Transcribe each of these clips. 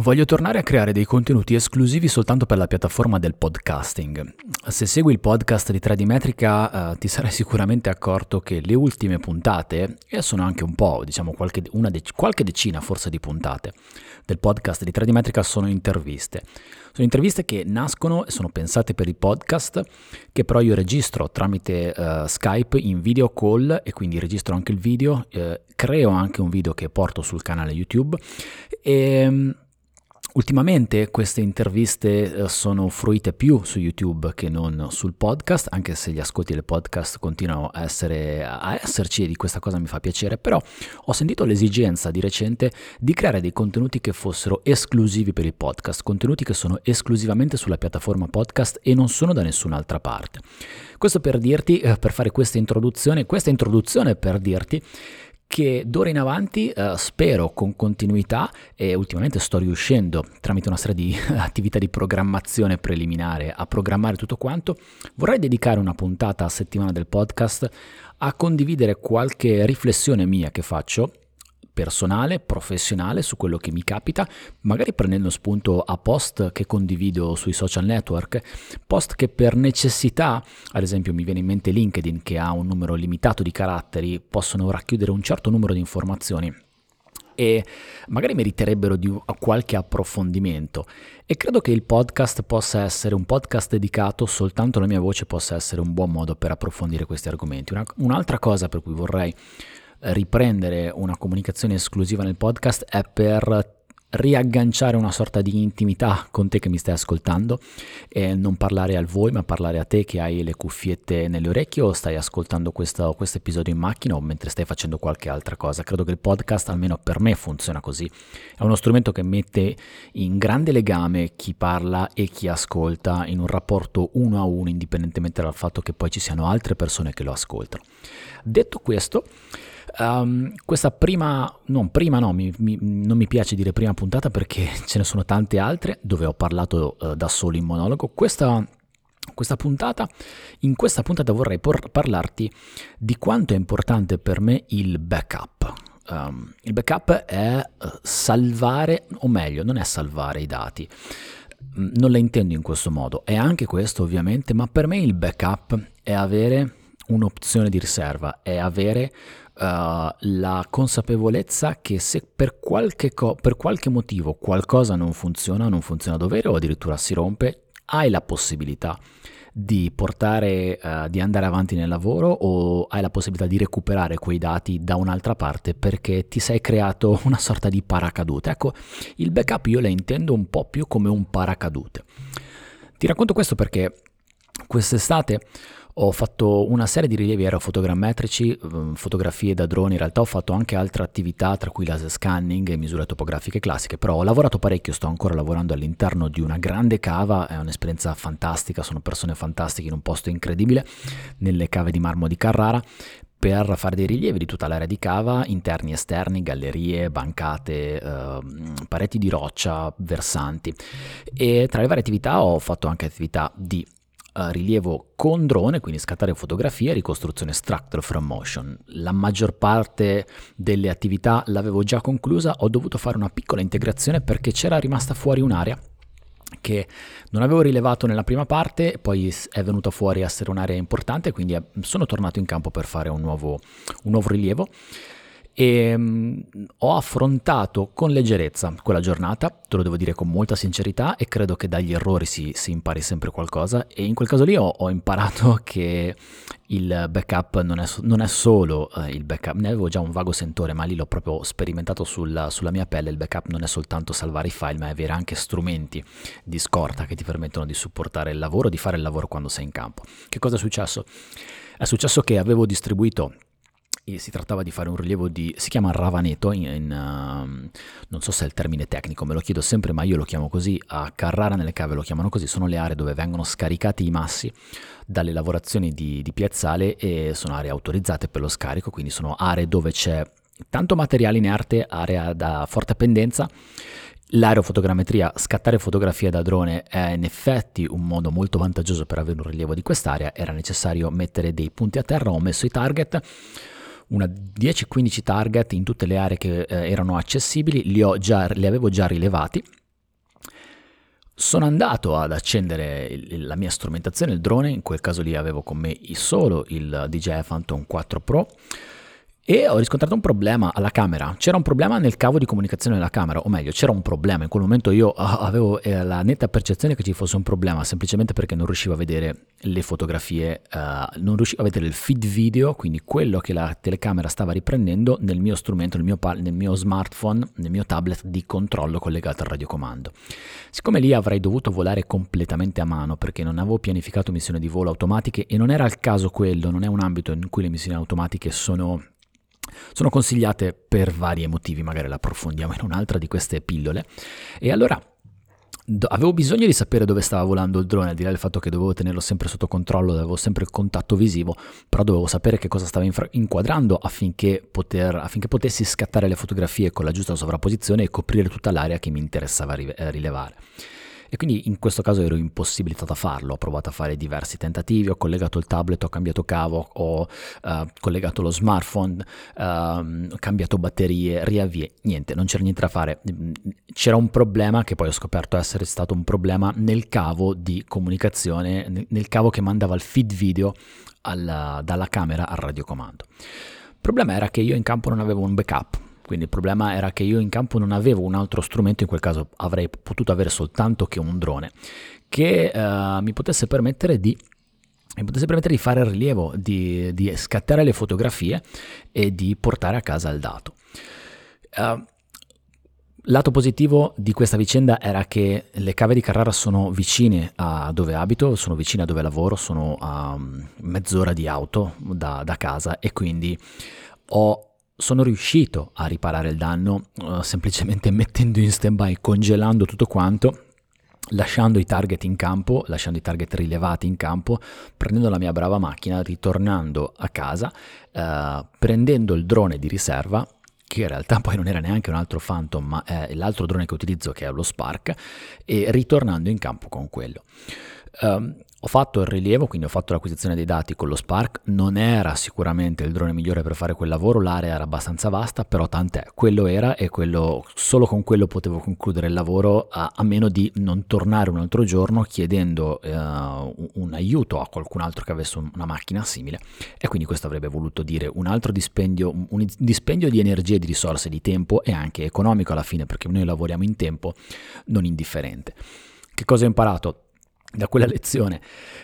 Voglio tornare a creare dei contenuti esclusivi soltanto per la piattaforma del podcasting. Se segui il podcast di 3D Metrica eh, ti sarai sicuramente accorto che le ultime puntate, e sono anche un po', diciamo qualche, de- qualche decina forse di puntate del podcast di 3D Metrica sono interviste. Sono interviste che nascono e sono pensate per i podcast, che però io registro tramite uh, Skype in video call e quindi registro anche il video, eh, creo anche un video che porto sul canale YouTube e Ultimamente queste interviste eh, sono fruite più su YouTube che non sul podcast, anche se gli ascolti del podcast continuano a, essere, a esserci e di questa cosa mi fa piacere, però ho sentito l'esigenza di recente di creare dei contenuti che fossero esclusivi per il podcast, contenuti che sono esclusivamente sulla piattaforma podcast e non sono da nessun'altra parte. Questo per dirti, eh, per fare questa introduzione, questa introduzione per dirti che d'ora in avanti eh, spero con continuità e ultimamente sto riuscendo tramite una serie di attività di programmazione preliminare a programmare tutto quanto, vorrei dedicare una puntata a settimana del podcast a condividere qualche riflessione mia che faccio personale, professionale su quello che mi capita, magari prendendo spunto a post che condivido sui social network, post che per necessità, ad esempio mi viene in mente LinkedIn che ha un numero limitato di caratteri, possono racchiudere un certo numero di informazioni e magari meriterebbero di qualche approfondimento e credo che il podcast possa essere un podcast dedicato soltanto alla mia voce possa essere un buon modo per approfondire questi argomenti. Una, un'altra cosa per cui vorrei riprendere una comunicazione esclusiva nel podcast è per riagganciare una sorta di intimità con te che mi stai ascoltando e non parlare al voi ma parlare a te che hai le cuffiette nelle orecchie o stai ascoltando questo episodio in macchina o mentre stai facendo qualche altra cosa. Credo che il podcast almeno per me funziona così. È uno strumento che mette in grande legame chi parla e chi ascolta in un rapporto uno a uno indipendentemente dal fatto che poi ci siano altre persone che lo ascoltano. Detto questo, Um, questa prima, non prima no, mi, mi, non mi piace dire prima puntata perché ce ne sono tante altre dove ho parlato uh, da solo in monologo. Questa, questa puntata, in questa puntata vorrei por- parlarti di quanto è importante per me il backup. Um, il backup è uh, salvare, o meglio, non è salvare i dati. Mm, non la intendo in questo modo, è anche questo ovviamente, ma per me il backup è avere un'opzione di riserva, è avere la consapevolezza che se per qualche, co- per qualche motivo qualcosa non funziona, non funziona a dovere o addirittura si rompe, hai la possibilità di portare, uh, di andare avanti nel lavoro o hai la possibilità di recuperare quei dati da un'altra parte perché ti sei creato una sorta di paracadute. Ecco, il backup io la intendo un po' più come un paracadute. Ti racconto questo perché quest'estate ho fatto una serie di rilievi aerofotogrammetrici, mm, fotografie da droni, in realtà ho fatto anche altre attività, tra cui laser scanning e misure topografiche classiche, però ho lavorato parecchio, sto ancora lavorando all'interno di una grande cava, è un'esperienza fantastica, sono persone fantastiche in un posto incredibile, nelle cave di marmo di Carrara, per fare dei rilievi di tutta l'area di cava, interni esterni, gallerie, bancate, eh, pareti di roccia, versanti. E tra le varie attività ho fatto anche attività di uh, rilievo con drone, quindi scattare fotografie ricostruzione structure from motion. La maggior parte delle attività l'avevo già conclusa, ho dovuto fare una piccola integrazione perché c'era rimasta fuori un'area che non avevo rilevato nella prima parte, poi è venuta fuori essere un'area importante, quindi eh, sono tornato in campo per fare un nuovo, un nuovo rilievo e um, ho affrontato con leggerezza quella giornata, te lo devo dire con molta sincerità e credo che dagli errori si, si impari sempre qualcosa e in quel caso lì ho, ho imparato che il backup non è, non è solo uh, il backup, ne avevo già un vago sentore ma lì l'ho proprio sperimentato sul, sulla mia pelle, il backup non è soltanto salvare i file ma è avere anche strumenti di scorta che ti permettono di supportare il lavoro, di fare il lavoro quando sei in campo. Che cosa è successo? È successo che avevo distribuito si trattava di fare un rilievo di, si chiama ravaneto, in, in, uh, non so se è il termine tecnico, me lo chiedo sempre, ma io lo chiamo così, a Carrara nelle cave lo chiamano così, sono le aree dove vengono scaricati i massi dalle lavorazioni di, di piazzale e sono aree autorizzate per lo scarico, quindi sono aree dove c'è tanto materiale inerte, area da forte pendenza, L'aerofotogrammetria, scattare fotografie da drone è in effetti un modo molto vantaggioso per avere un rilievo di quest'area, era necessario mettere dei punti a terra, ho messo i target, una 10-15 target in tutte le aree che eh, erano accessibili, li, già, li, avevo già rilevati. Sono andato ad accendere il, la mia strumentazione, il drone, in quel caso lì avevo con me solo il DJI Phantom 4 Pro e ho riscontrato un problema alla camera. C'era un problema nel cavo di comunicazione della camera, o meglio, c'era un problema. In quel momento io avevo eh, la netta percezione che ci fosse un problema, semplicemente perché non riuscivo a vedere le fotografie, uh, non riuscivo a vedere il feed video, quindi quello che la telecamera stava riprendendo nel mio strumento, nel mio, nel mio smartphone, nel mio tablet di controllo collegato al radiocomando. Siccome lì avrei dovuto volare completamente a mano perché non avevo pianificato missioni di volo automatiche e non era il caso quello, non è un ambito in cui le missioni automatiche sono sono consigliate per vari motivi, magari la approfondiamo in un'altra di queste pillole. E allora avevo bisogno di sapere dove stava volando il drone, al di là del fatto che dovevo tenerlo sempre sotto controllo, avevo sempre il contatto visivo, però dovevo sapere che cosa stava infra- inquadrando affinché, poter, affinché, potessi scattare le fotografie con la giusta sovrapposizione e coprire tutta l'area che mi interessava rilevare e quindi in questo caso ero impossibilitato a farlo, ho provato a fare diversi tentativi, ho collegato il tablet, ho cambiato cavo, ho uh, collegato lo smartphone, uh, ho cambiato batterie, riavvie, niente, non c'era niente da fare. C'era un problema che poi ho scoperto essere stato un problema nel cavo di comunicazione, nel cavo che mandava il feed video alla, dalla camera al radiocomando. Il problema era che io in campo non avevo un backup, quindi il problema era che io in campo non avevo un altro strumento, in quel caso avrei potuto avere soltanto che un drone, che uh, mi potesse permettere di mi potesse permettere di fare il rilievo, di, di, scattare le fotografie e di portare a casa il dato. Uh, Lato positivo di questa vicenda era che le cave di Carrara sono vicine a dove abito, sono vicine a dove lavoro, sono a mezz'ora di auto da, da casa e quindi ho sono riuscito a riparare il danno uh, semplicemente mettendo in stand-by, congelando tutto quanto, lasciando i target in campo, lasciando i target rilevati in campo, prendendo la mia brava macchina, ritornando a casa, uh, prendendo il drone di riserva, che in realtà poi non era neanche un altro Phantom, ma è l'altro drone che utilizzo che è lo Spark, e ritornando in campo con quello. Um, ho fatto il rilievo, quindi ho fatto l'acquisizione dei dati con lo Spark, non era sicuramente il drone migliore per fare quel lavoro, l'area era abbastanza vasta, però tant'è, quello era e quello, solo con quello potevo concludere il lavoro a, a meno di non tornare un altro giorno chiedendo eh, un aiuto a qualcun altro che avesse una macchina simile e quindi questo avrebbe voluto dire un altro dispendio, un dispendio di energie, di risorse, di tempo e anche economico alla fine perché noi lavoriamo in tempo non indifferente. Che cosa ho imparato? Da quella lezione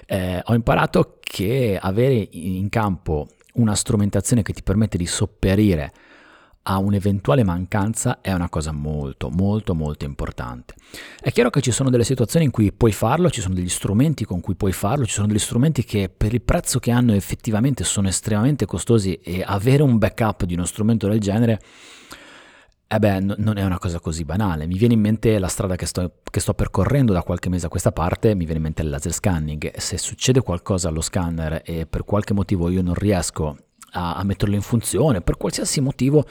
eh, ho imparato che avere in campo una strumentazione che ti permette di sopperire a un'eventuale mancanza è una cosa molto molto molto importante. È chiaro che ci sono delle situazioni in cui puoi farlo, ci sono degli strumenti con cui puoi farlo, ci sono degli strumenti che per il prezzo che hanno effettivamente sono estremamente costosi e avere un backup di uno strumento del genere eh beh, n- non è una cosa così banale. Mi viene in mente la strada che sto, che sto, percorrendo da qualche mese a questa parte, mi viene in mente il laser scanning. Se succede qualcosa allo scanner e per qualche motivo io non riesco a, a metterlo in funzione, per qualsiasi motivo,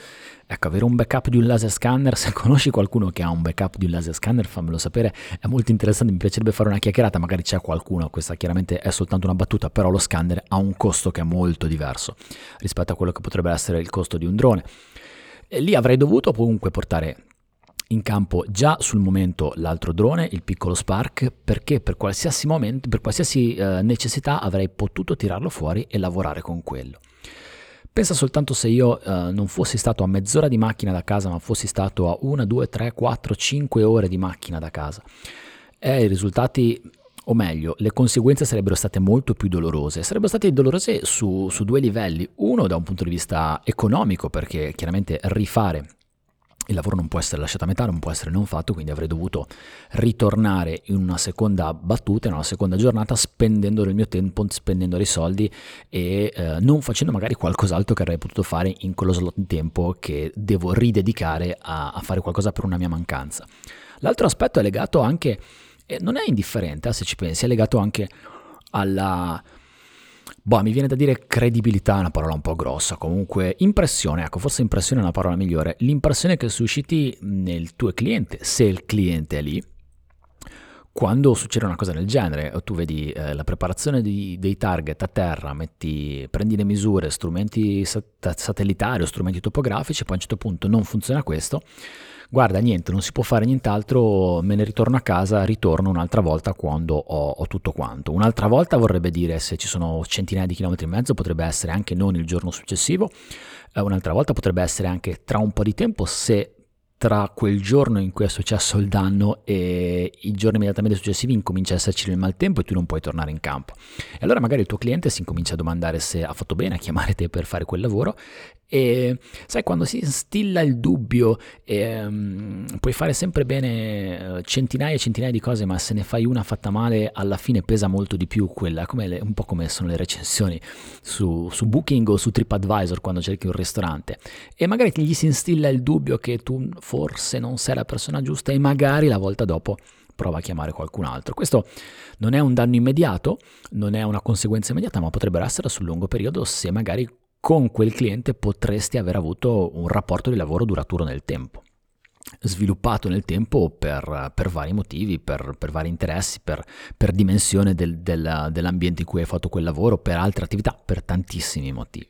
ecco, avere un backup di un laser scanner, se conosci qualcuno che ha un backup di un laser scanner, fammelo sapere, è molto interessante, mi piacerebbe fare una chiacchierata, magari c'è qualcuno, questa chiaramente è soltanto una battuta, però lo scanner ha un costo che è molto diverso rispetto a quello che potrebbe essere il costo di un drone. E lì avrei dovuto comunque portare in campo già sul momento l'altro drone, il piccolo Spark, perché per qualsiasi momento, per qualsiasi eh, necessità avrei potuto tirarlo fuori e lavorare con quello. Pensa soltanto se io eh, non fossi stato a mezz'ora di macchina da casa, ma fossi stato a 1, 2, 3, 4, 5 ore di macchina da casa. E i risultati o meglio, le conseguenze sarebbero state molto più dolorose. Sarebbero state dolorose su, su due livelli. Uno da un punto di vista economico, perché chiaramente rifare il lavoro non può essere lasciato a metà, non può essere non fatto, quindi avrei dovuto ritornare in una seconda battuta, in una seconda giornata, spendendo del mio tempo, spendendo dei soldi e eh, non facendo magari qualcos'altro che avrei potuto fare in quello slot di tempo che devo ridedicare a, a fare qualcosa per una mia mancanza. L'altro aspetto è legato anche e non è indifferente, eh, se ci pensi, è legato anche alla... Boh, mi viene da dire credibilità, è una parola un po' grossa, comunque impressione, ecco, forse impressione è una parola migliore. L'impressione che susciti nel tuo cliente, se il cliente è lì, quando succede una cosa del genere, tu vedi eh, la preparazione di, dei target a terra, metti, prendi le misure, strumenti sat- satellitari o strumenti topografici, poi a un certo punto non funziona questo, guarda niente, non si può fare nient'altro, me ne ritorno a casa, ritorno un'altra volta quando ho, ho tutto quanto. Un'altra volta vorrebbe dire se ci sono centinaia di chilometri e mezzo, potrebbe essere anche non il giorno successivo, eh, un'altra volta potrebbe essere anche tra un po' di tempo se tra quel giorno in cui è successo il danno e i giorni immediatamente successivi incomincia a esserci il maltempo e tu non puoi tornare in campo. E allora magari il tuo cliente si incomincia a domandare se ha fatto bene a chiamare te per fare quel lavoro e sai, quando si instilla il dubbio, um, puoi fare sempre bene eh, centinaia e centinaia di cose, ma se ne fai una fatta male, alla fine pesa molto di più quella, le, un po' come sono le recensioni su, su, Booking o su TripAdvisor quando cerchi un ristorante. E magari gli si instilla il dubbio che tu forse non sei la persona giusta e magari la volta dopo prova a chiamare qualcun altro. Questo non è un danno immediato, non è una conseguenza immediata, ma potrebbero essere sul lungo periodo se magari con quel cliente potresti aver avuto un rapporto di lavoro duraturo nel tempo sviluppato nel tempo per, per vari motivi, per, per, vari interessi, per, per dimensione del, del, dell'ambiente in cui hai fatto quel lavoro, per altre attività, per tantissimi motivi.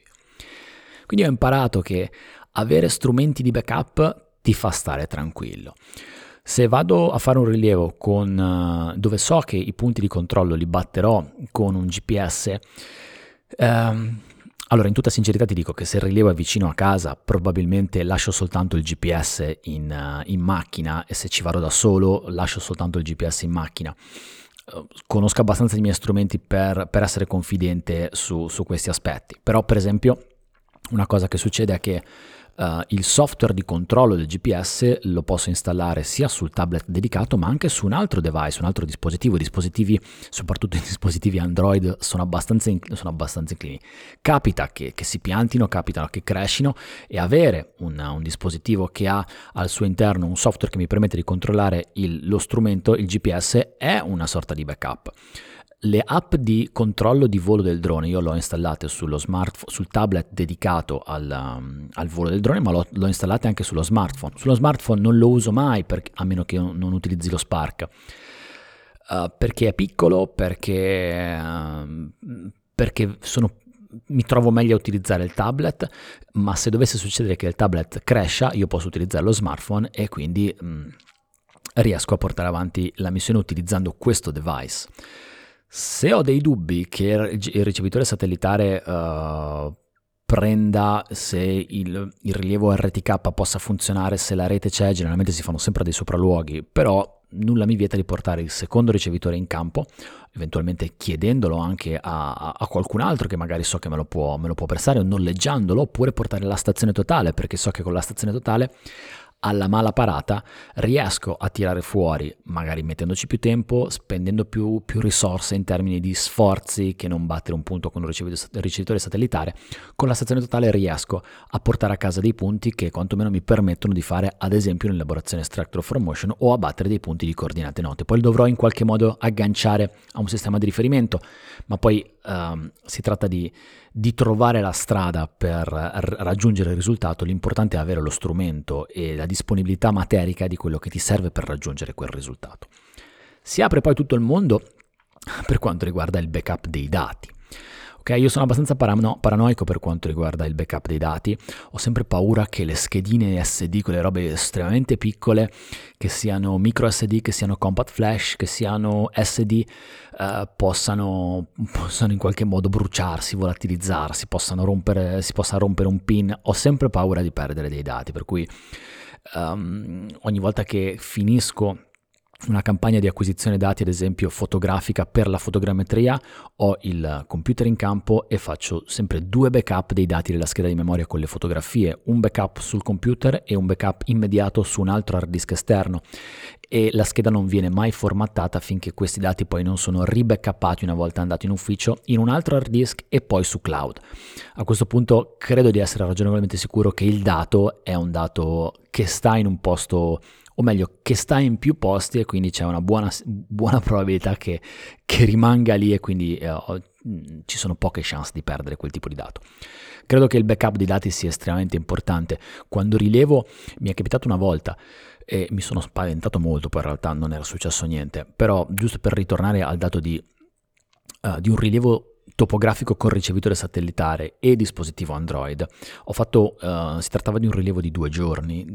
Quindi ho imparato che avere strumenti di backup ti fa stare tranquillo. Se vado a fare un rilievo con, dove so che i punti di controllo li batterò con un GPS, ehm, allora, in tutta sincerità ti dico che se il rilievo è vicino a casa, probabilmente lascio soltanto il GPS in, uh, in macchina e se ci vado da solo, lascio soltanto il GPS in macchina. Uh, conosco abbastanza i miei strumenti per, per essere confidente su, su questi aspetti, però per esempio una cosa che succede è che Uh, il software di controllo del GPS lo posso installare sia sul tablet dedicato ma anche su un altro device, un altro dispositivo. I dispositivi, soprattutto i dispositivi Android, sono abbastanza, in, sono abbastanza inclini. Capita che, che, si piantino, capita che crescino e avere un, un, dispositivo che ha al suo interno un software che mi permette di controllare il, lo strumento, il GPS, è una sorta di backup. Le app di controllo di volo del drone io le ho installate sullo smartphone, sul tablet dedicato al, um, al volo del drone, ma l'ho, l'ho, installate anche sullo smartphone. Sullo smartphone non lo uso mai perché, a meno che non utilizzi lo Spark. Uh, perché è piccolo, perché, uh, perché sono, mi trovo meglio a utilizzare il tablet, ma se dovesse succedere che il tablet crescia, io posso utilizzare lo smartphone e quindi um, riesco a portare avanti la missione utilizzando questo device. Se ho dei dubbi che il ricevitore satellitare uh, prenda se il, il, rilievo RTK possa funzionare, se la rete c'è, generalmente si fanno sempre dei sopralluoghi, però nulla mi vieta di portare il secondo ricevitore in campo, eventualmente chiedendolo anche a, a qualcun altro che magari so che me lo, può, me lo può prestare o noleggiandolo, oppure portare la stazione totale, perché so che con la stazione totale alla mala parata riesco a tirare fuori, magari mettendoci più tempo, spendendo più, più risorse in termini di sforzi che non battere un punto con un ricevitore satellitare, con la stazione totale riesco a portare a casa dei punti che quantomeno mi permettono di fare ad esempio un'elaborazione extractor from motion o a battere dei punti di coordinate note. Poi dovrò in qualche modo agganciare a un sistema di riferimento, ma poi um, si tratta di di trovare la strada per raggiungere il risultato, l'importante è avere lo strumento e la disponibilità materica di quello che ti serve per raggiungere quel risultato. Si apre poi tutto il mondo per quanto riguarda il backup dei dati. Okay, io sono abbastanza parano- paranoico per quanto riguarda il backup dei dati, ho sempre paura che le schedine SD, quelle robe estremamente piccole, che siano micro SD, che siano compact flash, che siano SD, eh, possano, possano, in qualche modo bruciarsi, volatilizzarsi, rompere, si possa rompere un pin. Ho sempre paura di perdere dei dati, per cui um, ogni volta che finisco una campagna di acquisizione dati, ad esempio fotografica per la fotogrammetria, ho il computer in campo e faccio sempre due backup dei dati della scheda di memoria con le fotografie, un backup sul computer e un backup immediato su un altro hard disk esterno e la scheda non viene mai formattata finché questi dati poi non sono ribackuppati una volta andati in ufficio in un altro hard disk e poi su cloud. A questo punto credo di essere ragionevolmente sicuro che il dato è un dato che sta in un posto o meglio che sta in più posti e quindi c'è una buona, buona probabilità che, che, rimanga lì e quindi eh, ci sono poche chance di perdere quel tipo di dato. Credo che il backup dei dati sia estremamente importante. Quando rilevo mi è capitato una volta e mi sono spaventato molto, poi in realtà non era successo niente, però giusto per ritornare al dato di, uh, di un rilievo topografico con ricevitore satellitare e dispositivo Android. Fatto, uh, si trattava di un rilievo di due giorni.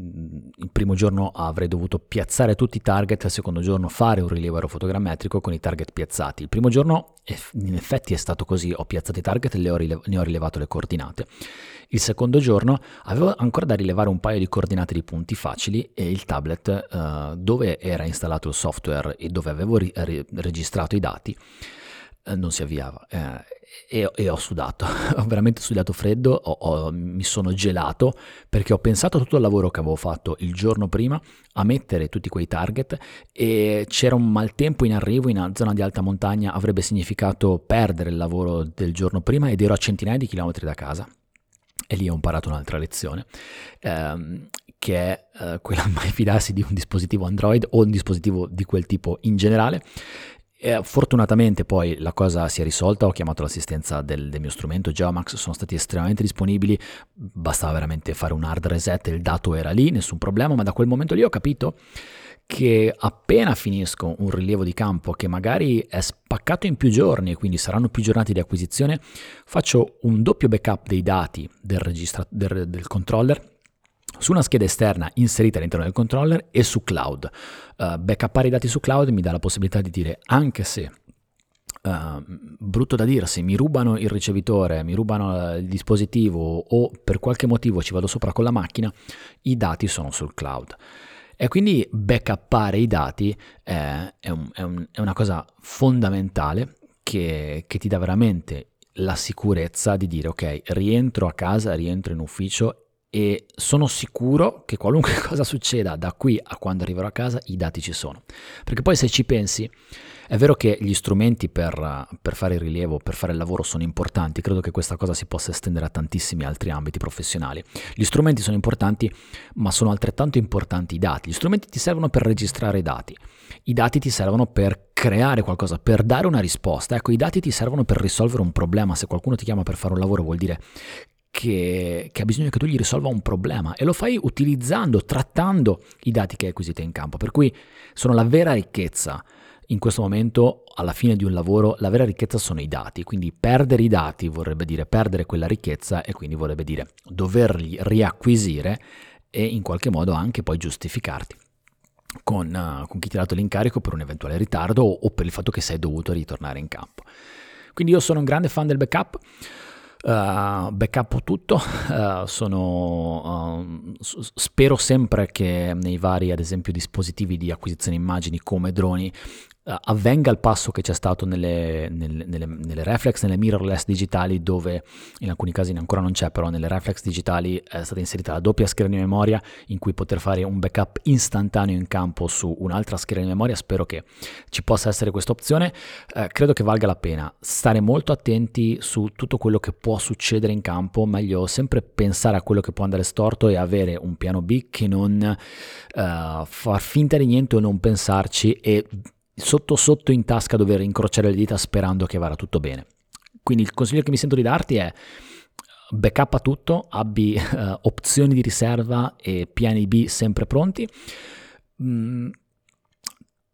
Il primo giorno avrei dovuto piazzare tutti i target, il secondo giorno fare un rilievo aerofotogrammetrico con i target piazzati. Il primo giorno in effetti è stato così, ho piazzato i target e ho, rilev- ne ho rilevato le coordinate. Il secondo giorno avevo ancora da rilevare un paio di coordinate di punti facili e il tablet uh, dove era installato il software e dove avevo ri- registrato i dati eh, non si avviava eh, e, e, ho sudato, ho veramente sudato freddo, ho, ho, mi sono gelato perché ho pensato a tutto il lavoro che avevo fatto il giorno prima a mettere tutti quei target e c'era un maltempo in arrivo in una zona di alta montagna, avrebbe significato perdere il lavoro del giorno prima ed ero a centinaia di chilometri da casa. E lì ho imparato un'altra lezione, ehm, che è eh, quella mai fidarsi di un dispositivo Android o un dispositivo di quel tipo in generale e fortunatamente poi la cosa si è risolta, ho chiamato l'assistenza del, del, mio strumento Geomax, sono stati estremamente disponibili, bastava veramente fare un hard reset il dato era lì, nessun problema, ma da quel momento lì ho capito che appena finisco un rilievo di campo che magari è spaccato in più giorni, quindi saranno più giornate di acquisizione, faccio un doppio backup dei dati del, registra- del, del controller su una scheda esterna inserita all'interno del controller e su cloud. Uh, backuppare i dati su cloud mi dà la possibilità di dire anche se Uh, brutto da dirsi, mi rubano il ricevitore, mi rubano il dispositivo o per qualche motivo ci vado sopra con la macchina, i dati sono sul cloud. E quindi backuppare i dati è, è, un, è, un, è una cosa fondamentale che, che ti dà veramente la sicurezza di dire ok, rientro a casa, rientro in ufficio e sono sicuro che qualunque cosa succeda da qui a quando arriverò a casa i dati ci sono. Perché poi se ci pensi, è vero che gli strumenti per, per, fare il rilievo, per fare il lavoro sono importanti, credo che questa cosa si possa estendere a tantissimi altri ambiti professionali. Gli strumenti sono importanti, ma sono altrettanto importanti i dati. Gli strumenti ti servono per registrare i dati, i dati ti servono per creare qualcosa, per dare una risposta. Ecco, i dati ti servono per risolvere un problema. Se qualcuno ti chiama per fare un lavoro vuol dire che, che, ha bisogno che tu gli risolva un problema e lo fai utilizzando, trattando i dati che hai acquisito in campo. Per cui sono la vera ricchezza in questo momento, alla fine di un lavoro, la vera ricchezza sono i dati. Quindi perdere i dati vorrebbe dire perdere quella ricchezza e quindi vorrebbe dire doverli riacquisire e in qualche modo anche poi giustificarti. Con, uh, con chi ti ha dato l'incarico per un eventuale ritardo o, o per il fatto che sei dovuto ritornare in campo. Quindi io sono un grande fan del backup, Uh, backup tutto, uh, sono, uh, spero sempre che nei vari ad esempio dispositivi di acquisizione immagini come droni avvenga il passo che c'è stato nelle, nelle, nelle, reflex, nelle mirrorless digitali, dove in alcuni casi ancora non c'è, però nelle reflex digitali è stata inserita la doppia scherma di memoria in cui poter fare un backup istantaneo in campo su un'altra scherma di memoria. Spero che ci possa essere questa opzione. Uh, credo che valga la pena stare molto attenti su tutto quello che può succedere in campo, meglio sempre pensare a quello che può andare storto e avere un piano B che non uh, far finta di niente o non pensarci e sotto sotto in tasca dover incrociare le dita sperando che vada tutto bene. Quindi il consiglio che mi sento di darti è backup a tutto, abbi uh, opzioni di riserva e piani B sempre pronti. Mm,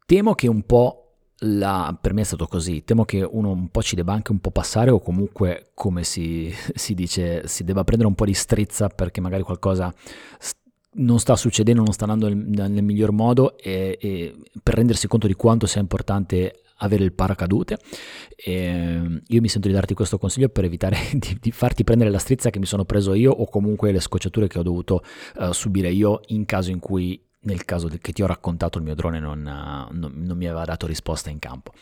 temo che un po' la, per me è stato così, temo che uno un po' ci debba anche un po' passare o comunque come si, si dice si debba prendere un po' di strizza perché magari qualcosa non sta succedendo, non sta andando nel, nel miglior modo e, e, per rendersi conto di quanto sia importante avere il paracadute. E io mi sento di darti questo consiglio per evitare di, di, farti prendere la strizza che mi sono preso io o comunque le scocciature che ho dovuto uh, subire io in caso in cui, nel caso che ti ho raccontato, il mio drone non, uh, non, non mi aveva dato risposta in campo.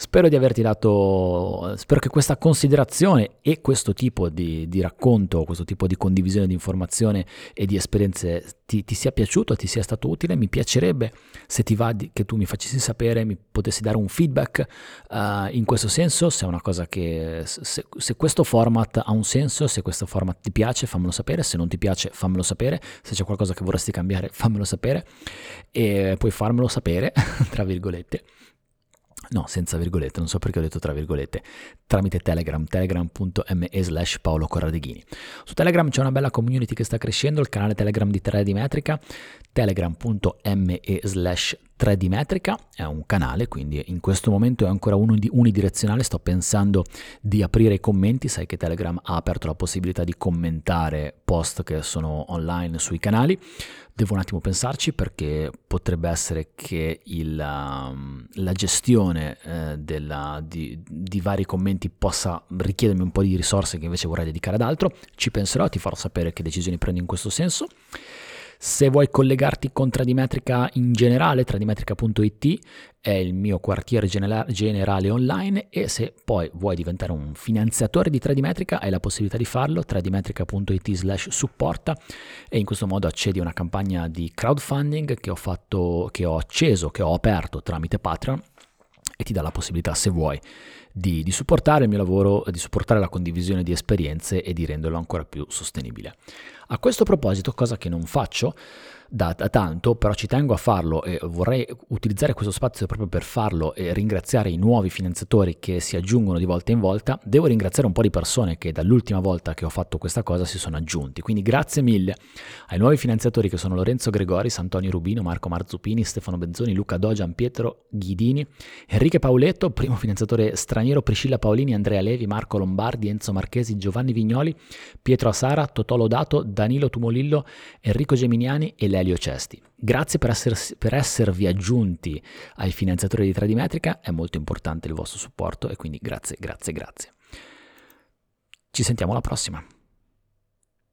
Spero di averti dato, spero che questa considerazione e questo tipo di, di racconto, questo tipo di condivisione di informazione e di esperienze ti, ti, sia piaciuto, ti sia stato utile. Mi piacerebbe se ti va di, che tu mi facessi sapere, mi potessi dare un feedback uh, in questo senso, se è una cosa che, se, se, questo format ha un senso, se questo format ti piace, fammelo sapere, se non ti piace fammelo sapere, se c'è qualcosa che vorresti cambiare fammelo sapere. E puoi farmelo sapere, tra virgolette no, senza virgolette, non so perché ho detto tra virgolette, tramite Telegram, telegram.me slash Paolo Corradeghini. Su Telegram c'è una bella community che sta crescendo, il canale Telegram di 3D Metrica, telegram.me slash 3D Metrica è un canale, quindi in questo momento è ancora unidirezionale, sto pensando di aprire i commenti, sai che Telegram ha aperto la possibilità di commentare post che sono online sui canali, devo un attimo pensarci perché potrebbe essere che il, um, la gestione eh, della, di, di, vari commenti possa richiedermi un po' di risorse che invece vorrei dedicare ad altro, ci penserò, ti farò sapere che decisioni prendo in questo senso. Se vuoi collegarti con Tradimetrica in generale, tradimetrica.it è il mio quartiere generale online e se poi vuoi diventare un finanziatore di Tradimetrica hai la possibilità di farlo, tradimetrica.it slash supporta e in questo modo accedi a una campagna di crowdfunding che ho fatto, che ho acceso, che ho aperto tramite Patreon e ti dà la possibilità se vuoi di, di, supportare il mio lavoro, di supportare la condivisione di esperienze e di renderlo ancora più sostenibile. A questo proposito, cosa che non faccio, da, tanto, però ci tengo a farlo e vorrei utilizzare questo spazio proprio per farlo e ringraziare i nuovi finanziatori che si aggiungono di volta in volta. Devo ringraziare un po' di persone che dall'ultima volta che ho fatto questa cosa si sono aggiunti. Quindi grazie mille ai nuovi finanziatori che sono Lorenzo Gregoris, Antonio Rubino, Marco Marzupini, Stefano Benzoni, Luca Dogian, Pietro Ghidini, Enrique Pauletto, primo finanziatore straniero, Priscilla Paolini, Andrea Levi, Marco Lombardi, Enzo Marchesi, Giovanni Vignoli, Pietro Asara, Totò Lodato, Danilo Tumolillo, Enrico Geminiani e Lelio Cesti. Grazie per, esser, per esservi aggiunti ai finanziatori di Tradimetrica, è molto importante il vostro supporto e quindi grazie, grazie, grazie. Ci sentiamo alla prossima.